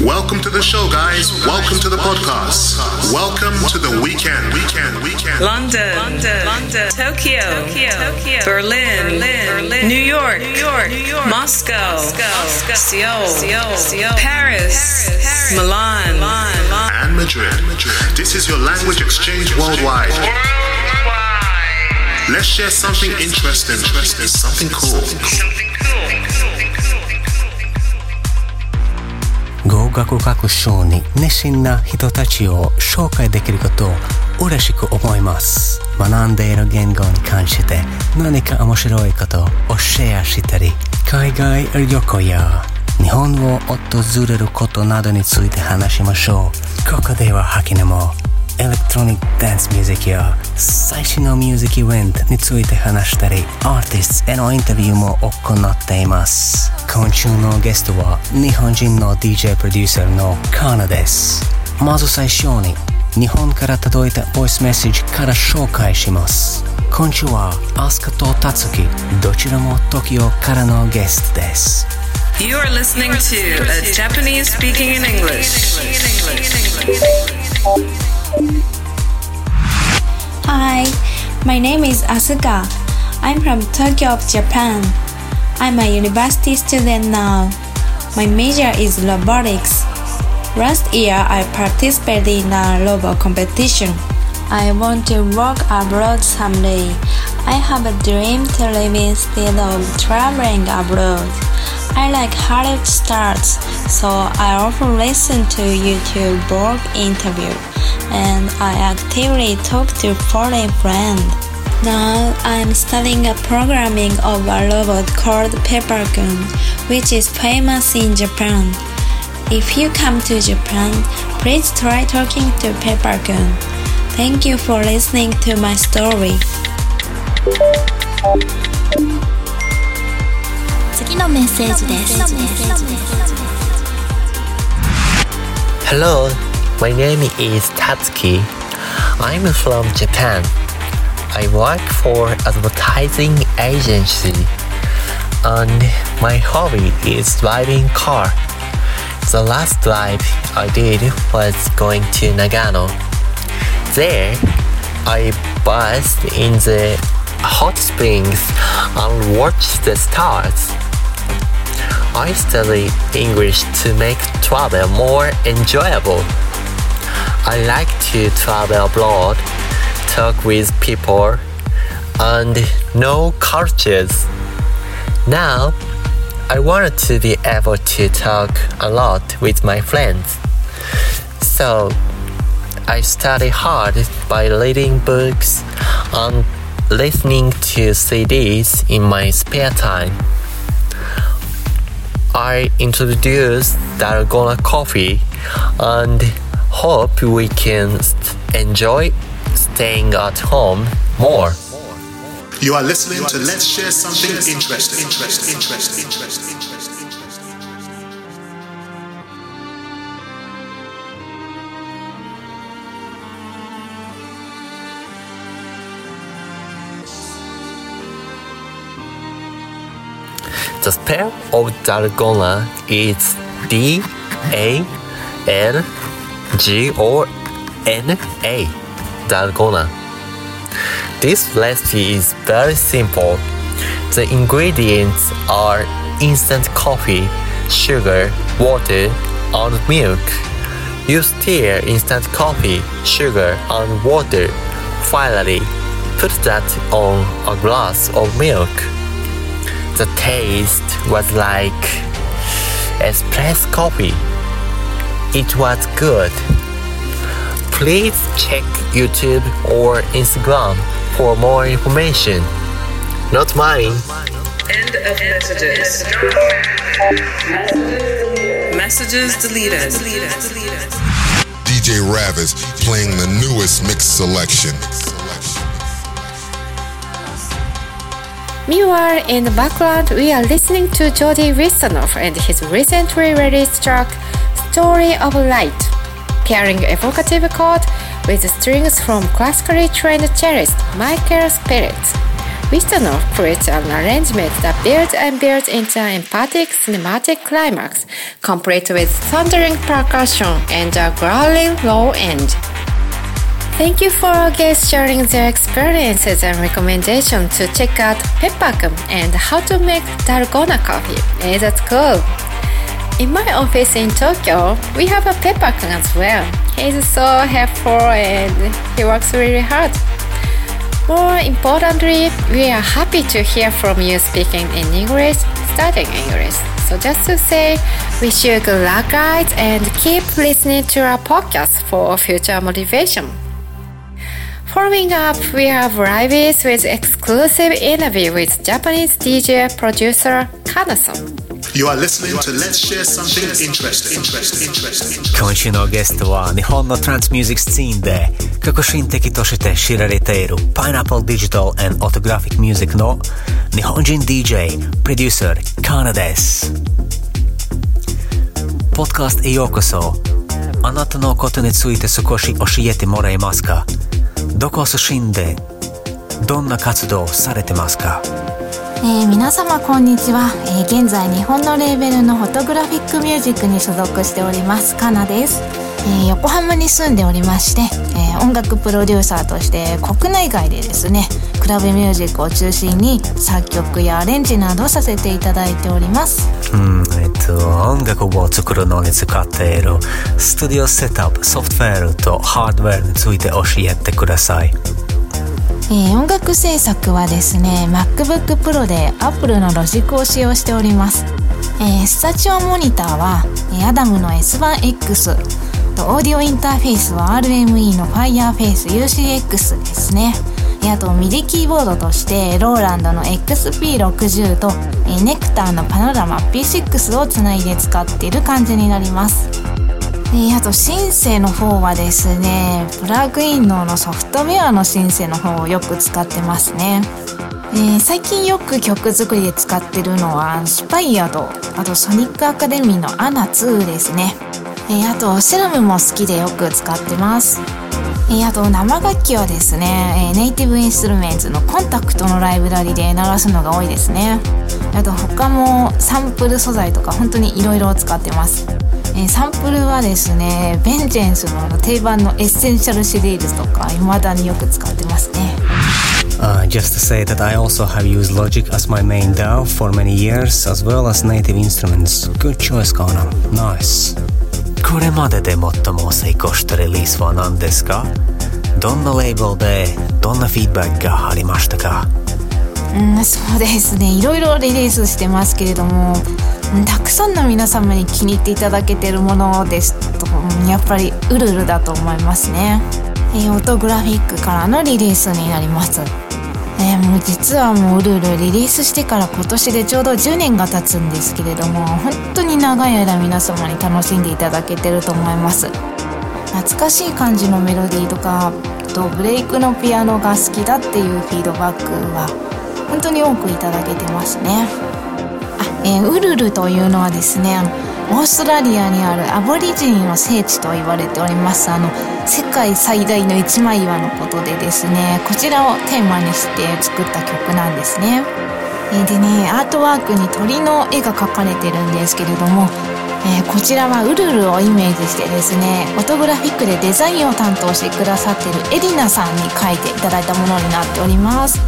Welcome to the show, guys. Welcome to the podcast. Welcome to the weekend. Weekend. Weekend. London, London, London, Tokyo, Tokyo, Tokyo Berlin, Berlin, Berlin, New York, New York, New York Moscow, Moscow, Seoul, Seoul, Seoul, Paris, Paris, Milan, Milan, and Madrid. This is your language exchange worldwide. Let's share something interesting, something cool. Something cool. 学学習に熱心な人たちを紹介できることを嬉しく思います。学んでいる言語に関して何か面白いことをシェアしたり海外旅行や日本を訪れることなどについて話しましょう。ここではハキネも。エレクトロニックダンスミュージックや最新のミュージックイベントについて話したりアーティストへのインタビューも行っています今週のゲストは日本人の DJ プロデューサーのカーナですまず最初に日本から届いたボイスメッセージから紹介します今週はアスカとタツキどちらも Tokyo からのゲストです You are listening to a Japanese speaking in English. Hi, my name is Asuka. I'm from Tokyo of Japan. I'm a university student now. My major is robotics. Last year I participated in a robot competition. I want to work abroad someday. I have a dream to live instead of traveling abroad. I like Hollywood stars, so I often listen to YouTube blog interview and I actively talk to foreign friends. Now I'm studying a programming of a robot called Peppergun, which is famous in Japan. If you come to Japan, please try talking to Peppergun. Thank you for listening to my story. 次のメッセージです Hello, my name is Tatsuki. I'm from Japan. I work for advertising agency and my hobby is driving car. The last drive I did was going to Nagano. There, I bathed in the hot springs and watched the stars. I study English to make travel more enjoyable. I like to travel abroad, talk with people, and know cultures. Now, I wanted to be able to talk a lot with my friends. So, I study hard by reading books and listening to CDs in my spare time. I introduced Dalgona Coffee and hope we can st- enjoy staying at home more. You are listening to Let's Share Something Interesting. Interesting. Interesting. Interesting. The spell of Dalgona is D A L G O N A. Dalgona. This recipe is very simple. The ingredients are instant coffee, sugar, water, and milk. You stir instant coffee, sugar, and water. Finally, put that on a glass of milk. The taste was like espresso coffee. It was good. Please check YouTube or Instagram for more information. Not mine. End of messages. Messages deleted. DJ Ravis playing the newest mix selection. Meanwhile, in the background, we are listening to Jody Wistanov and his recently released track, Story of Light, pairing evocative chord with strings from classically trained cellist Michael Spirit. Wistanov creates an arrangement that builds and builds into an emphatic cinematic climax, complete with thundering percussion and a growling low end. Thank you for our guests sharing their experiences and recommendations to check out Peppakum and how to make Dalgona coffee. Hey, that's cool. In my office in Tokyo, we have a Peppakum as well. He's so helpful and he works really hard. More importantly, we are happy to hear from you speaking in English, studying English. So just to say, wish you good luck guys and keep listening to our podcast for future motivation. Following up, we have Rivis with exclusive interview with Japanese DJ producer Kana-san. You are listening to Let's Share Something Interesting. 今週のゲストは日本のトランスミュージックスティーンで過去新的として知られている Pineapple Digital and Autographic の日本人 DJ、プロデューサー、カナです。ポッドカストへようこそ。あなたのことについて少し教えてもらえますかどこを進んでどんな活動をされてますかえー皆様こんにちは、えー現在日本のレーベルのフォトグラフィックミュージックに所属しておりますカナです、えー横浜に住んでおりまして、えー音楽プロデューサーとして国内外でですねクラブミュージックを中心に作曲やアレンジなどさせていただいております。うん、えっと、音楽を作るのに使っているスタジオセットアップ、ソフトウェアとハードウェアについて教えてください。えー音楽制作はですね MacBook Pro で Apple のロジックを使用しております、えースタジオモニターはえーアダムの S1X オーディオインターフェースは RME の Fireface UCX ですね。あと MIDI キーボードとして Roland の XP60 とえネクターのパノラマ P6 をつないで使っている感じになります。えあとシンセの方はですねプラグインのソフトウェアのシンセの方をよく使ってますね、えー最近よく曲作りで使ってるのはスパイアとあとソニックアカデミーのアナ2ですね、えーあとセラムも好きでよく使ってます。えあと生楽器はですね、えネイティブインストルメンツのコンタクトのライブラリで鳴らすのが多いですね。あと他もサンプル素材とか本当にいろいろ使ってます。えーサンプルはですね Vengeance の定番の Essential シリーズとか未だによく使ってますね Uh, just to say that I also have used Logic as my main DAW for many years, as well as native instruments. Good choice, Kana. Nice. これまでで最も成功したリリースは何ですか？どんなレーベルでどんなフィードバックがありましたか？うんそうですねいろいろリリースしてますけれどもうんたくさんの皆様に気に入っていただけてるものですとやっぱりウルルだと思いますね、えーオートグラフィックからのリリースになります。えーもう実はもうウルルリリースしてから今年でちょうど10年が経つんですけれども本当に長い間皆様に楽しんでいただけてると思います。懐かしい感じのメロディーとかとブレイクのピアノが好きだっていうフィードバックは本当に多くいただけてますね、えーウルルというのはですねオーストラリアにあるアボリジンの聖地と言われております。あの世界最大の一枚岩のことでですねこちらをテーマにして作った曲なんですね。でねアートワークに鳥の絵が描かれてるんですけれどもえーこちらはウルルをイメージしてですねフォトグラフィックでデザインを担当してくださってるエリナさんに描いていただいたものになっております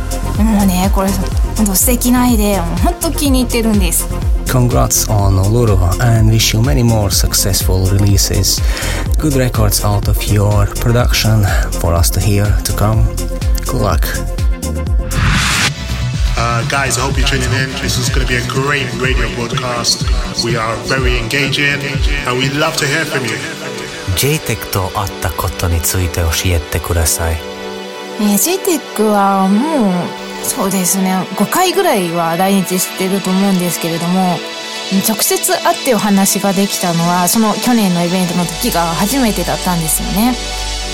もうねこれほんと素敵な絵でもうほんと気に入ってるんです Congrats on Uluru and wish you many more successful releases. Good records out of your production for us to hear to come. Good luck. Uh, guys, I hope you're tuning in. This is going to be a great radio broadcast. We are very engaging and we'd love to hear from you. JTEC と会ったことについて教えてください。えー、JTEC はもうそうですね5回ぐらいは来日してると思うんですけれども直接会ってお話ができたのはその去年のイベントの時が初めてだったんですよね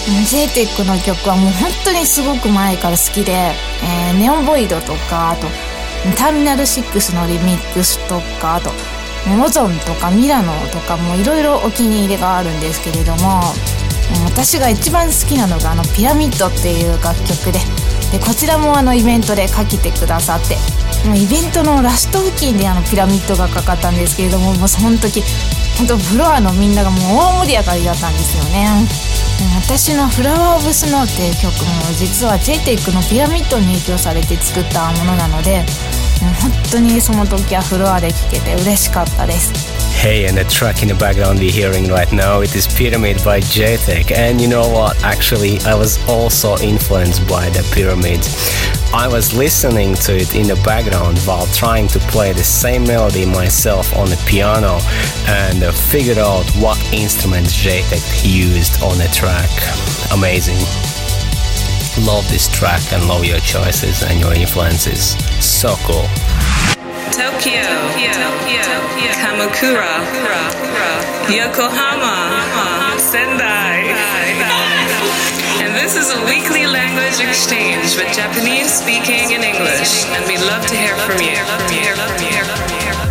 JTEC の曲はもう本当にすごく前から好きで、えーネオンボイドとかあとターミナル6のリミックスとかあとモゾンとかミラノとかもいろいろお気に入りがあるんですけれども私が一番好きなのがあのピラミッドっていう楽曲ででこちらもあのイベントでかけてくださってもうイベントのラスト付近であのピラミッドがかかったんですけれどももうその時本当フロアのみんながもう大盛り上がりだったんですよね私の「フラワー・オブ・スノー」っていう曲も実は JTEC のピラミッドに影響されて作ったものなので本当にその時はフロアで聴けて嬉しかったです Hey, and the track in the background you're hearing right now, it is Pyramid by JTech. And you know what? Actually, I was also influenced by the Pyramid. I was listening to it in the background while trying to play the same melody myself on the piano and uh, figured out what instruments JTech used on the track. Amazing. Love this track and love your choices and your influences. So cool. Tokyo, Tokyo, Kamakura, Yokohama, Sendai. And this is a weekly exchange with Japanese speaking and English. And we'd love to hear from you.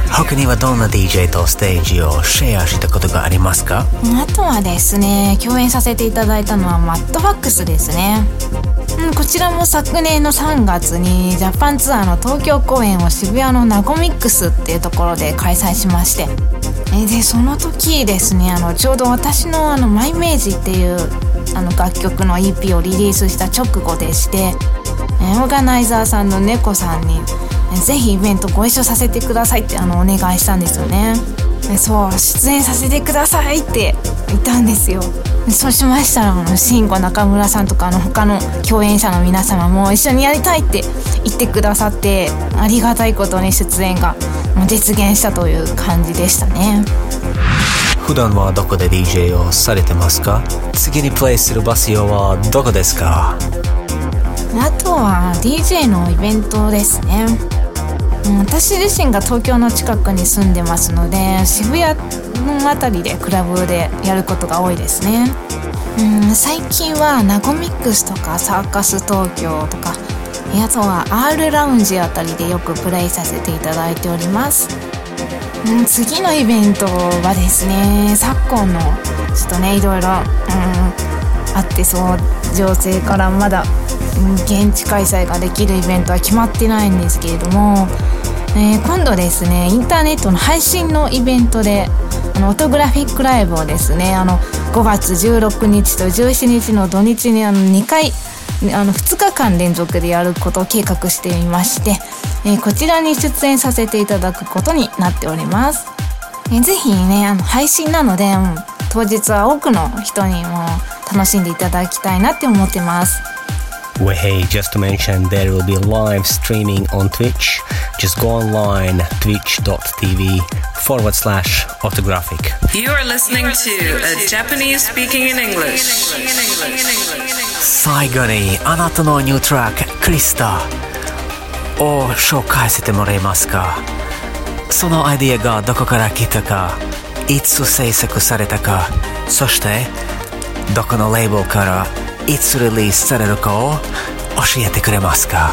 他にはどんな DJ とステージをシェアしたことがありますか？あとはですね共演させていただいたのはマッドファックスですねうん、こちらも昨年の3月にジャパンツアーの東京公演を渋谷のナゴミックスっていうところで開催しましてえでその時ですねあのちょうど私のあの「マイメージ」っていうあの楽曲の EP をリリースした直後でしてえオーガナイザーさんの猫さんにぜひイベントご一緒させてくださいってあのお願いしたんですよね。そう出演させてくださいって言ったんですよ。そうしましたら慎吾中村さんとかの他の共演者の皆様も一緒にやりたいって言ってくださってありがたいことに出演が実現したという感じでしたね。普段はどこで DJ をされてますか？次にプレイするバス用はどこですか？あとは DJ のイベントですね。私自身が東京の近くに住んでますので渋谷の辺りでクラブでやることが多いですね。うん最近はナゴミックスとかサーカス東京とかあとは R ラウンジあたりでよくプレイさせていただいております。うん次のイベントはですね昨今のちょっとねいろいろ、うん、あってそう情勢からまだん現地開催ができるイベントは決まってないんですけれども、えー、今度ですねインターネットの配信のイベントであのオトグラフィックライブをですねあの5月16日と17日の土日にあの2回あの2日間連続でやることを計画していまして、えー、こちらに出演させていただくことになっております。えー、ぜひねあの配信なので、うん、当日は多くの人にも楽しんでいただきたいなって思ってます。Well, hey, just to mention, there will be live streaming on Twitch. Just go online, twitch.tv forward slash autographic. You are listening to a Japanese speaking in English. 最後にあなたのニュートラック、クリスタを紹介してもらえますか？そのアイディアがどこから来たか、いつ制作されたか、そしてどこのレーベルからいつリリースされるかを教えてくれますか？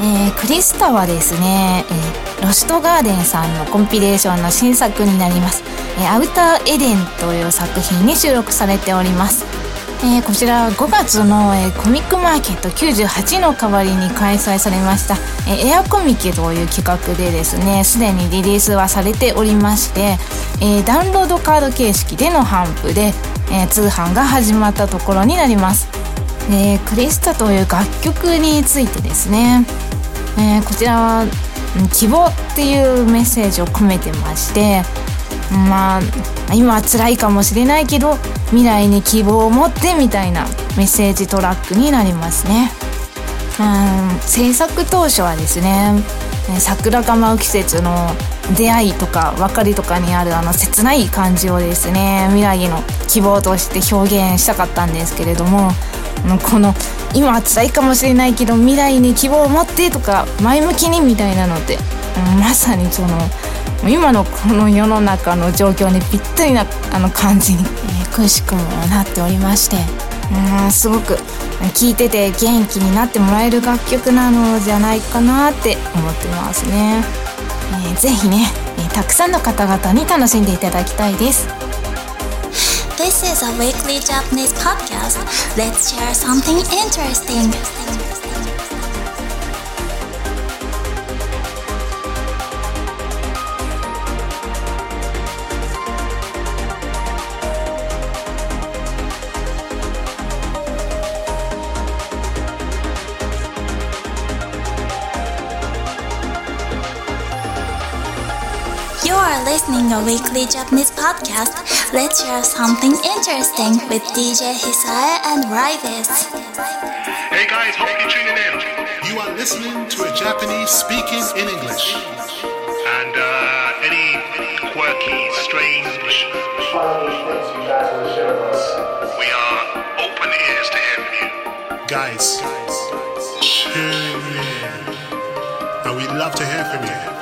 えー、クリスタはですね、えー、ロストガーデンさんのコンピレーションの新作になります、えー、アウターエデンという作品に収録されております。えー、こちら5月の、えー、コミックマーケット98の代わりに開催されました、えー、エアコミケという企画でですねすでにリリースはされておりまして、え、ダウンロードカード形式での販布で、え、通販が始まったところになります、え、クリスタという楽曲についてですね、え、こちらは希望っていうメッセージを込めてましてまあ今は辛いかもしれないけど未来に希望を持ってみたいなメッセージトラックになりますね。うん制作当初はですね桜が舞う季節の出会いとか別れとかにあるあの切ない感じをですね未来への希望として表現したかったんですけれどもこの今は辛いかもしれないけど未来に希望を持ってとか前向きにみたいなのってまさにその今のこの世の中の状況にぴったりなあの感じに、くしくもなっておりましてうんすごく聴いてて元気になってもらえる楽曲なのじゃないかなって思ってますね、えー、ぜひね、えたくさんの方々に楽しんでいただきたいです This is a weekly Japanese podcast. Let's share something interesting. Are listening a weekly Japanese podcast. Let's share something interesting with DJ Hisae and Raivis. Hey guys, hope you're tuning in. You are listening to a Japanese speaking in English. And uh, any quirky, strange, we are open ears to hear from you. Guys, tune in. And we'd love to hear from you.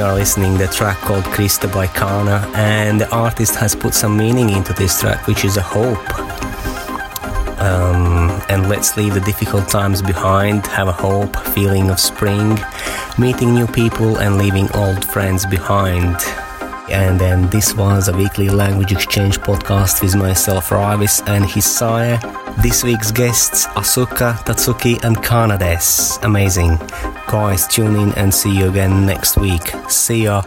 We are listening the track called Krista by Kana, and the artist has put some meaning into this track, which is a hope. um, and let's leave the difficult times behind, have a hope, feeling of spring, meeting new people, and leaving old friends behind. And then this was a weekly language exchange podcast with myself, Ravis, and Hisaya. This week's guests, Asuka, Tatsuki, and Kana des. Amazing. Guys, tune in and see you again next week. See ya.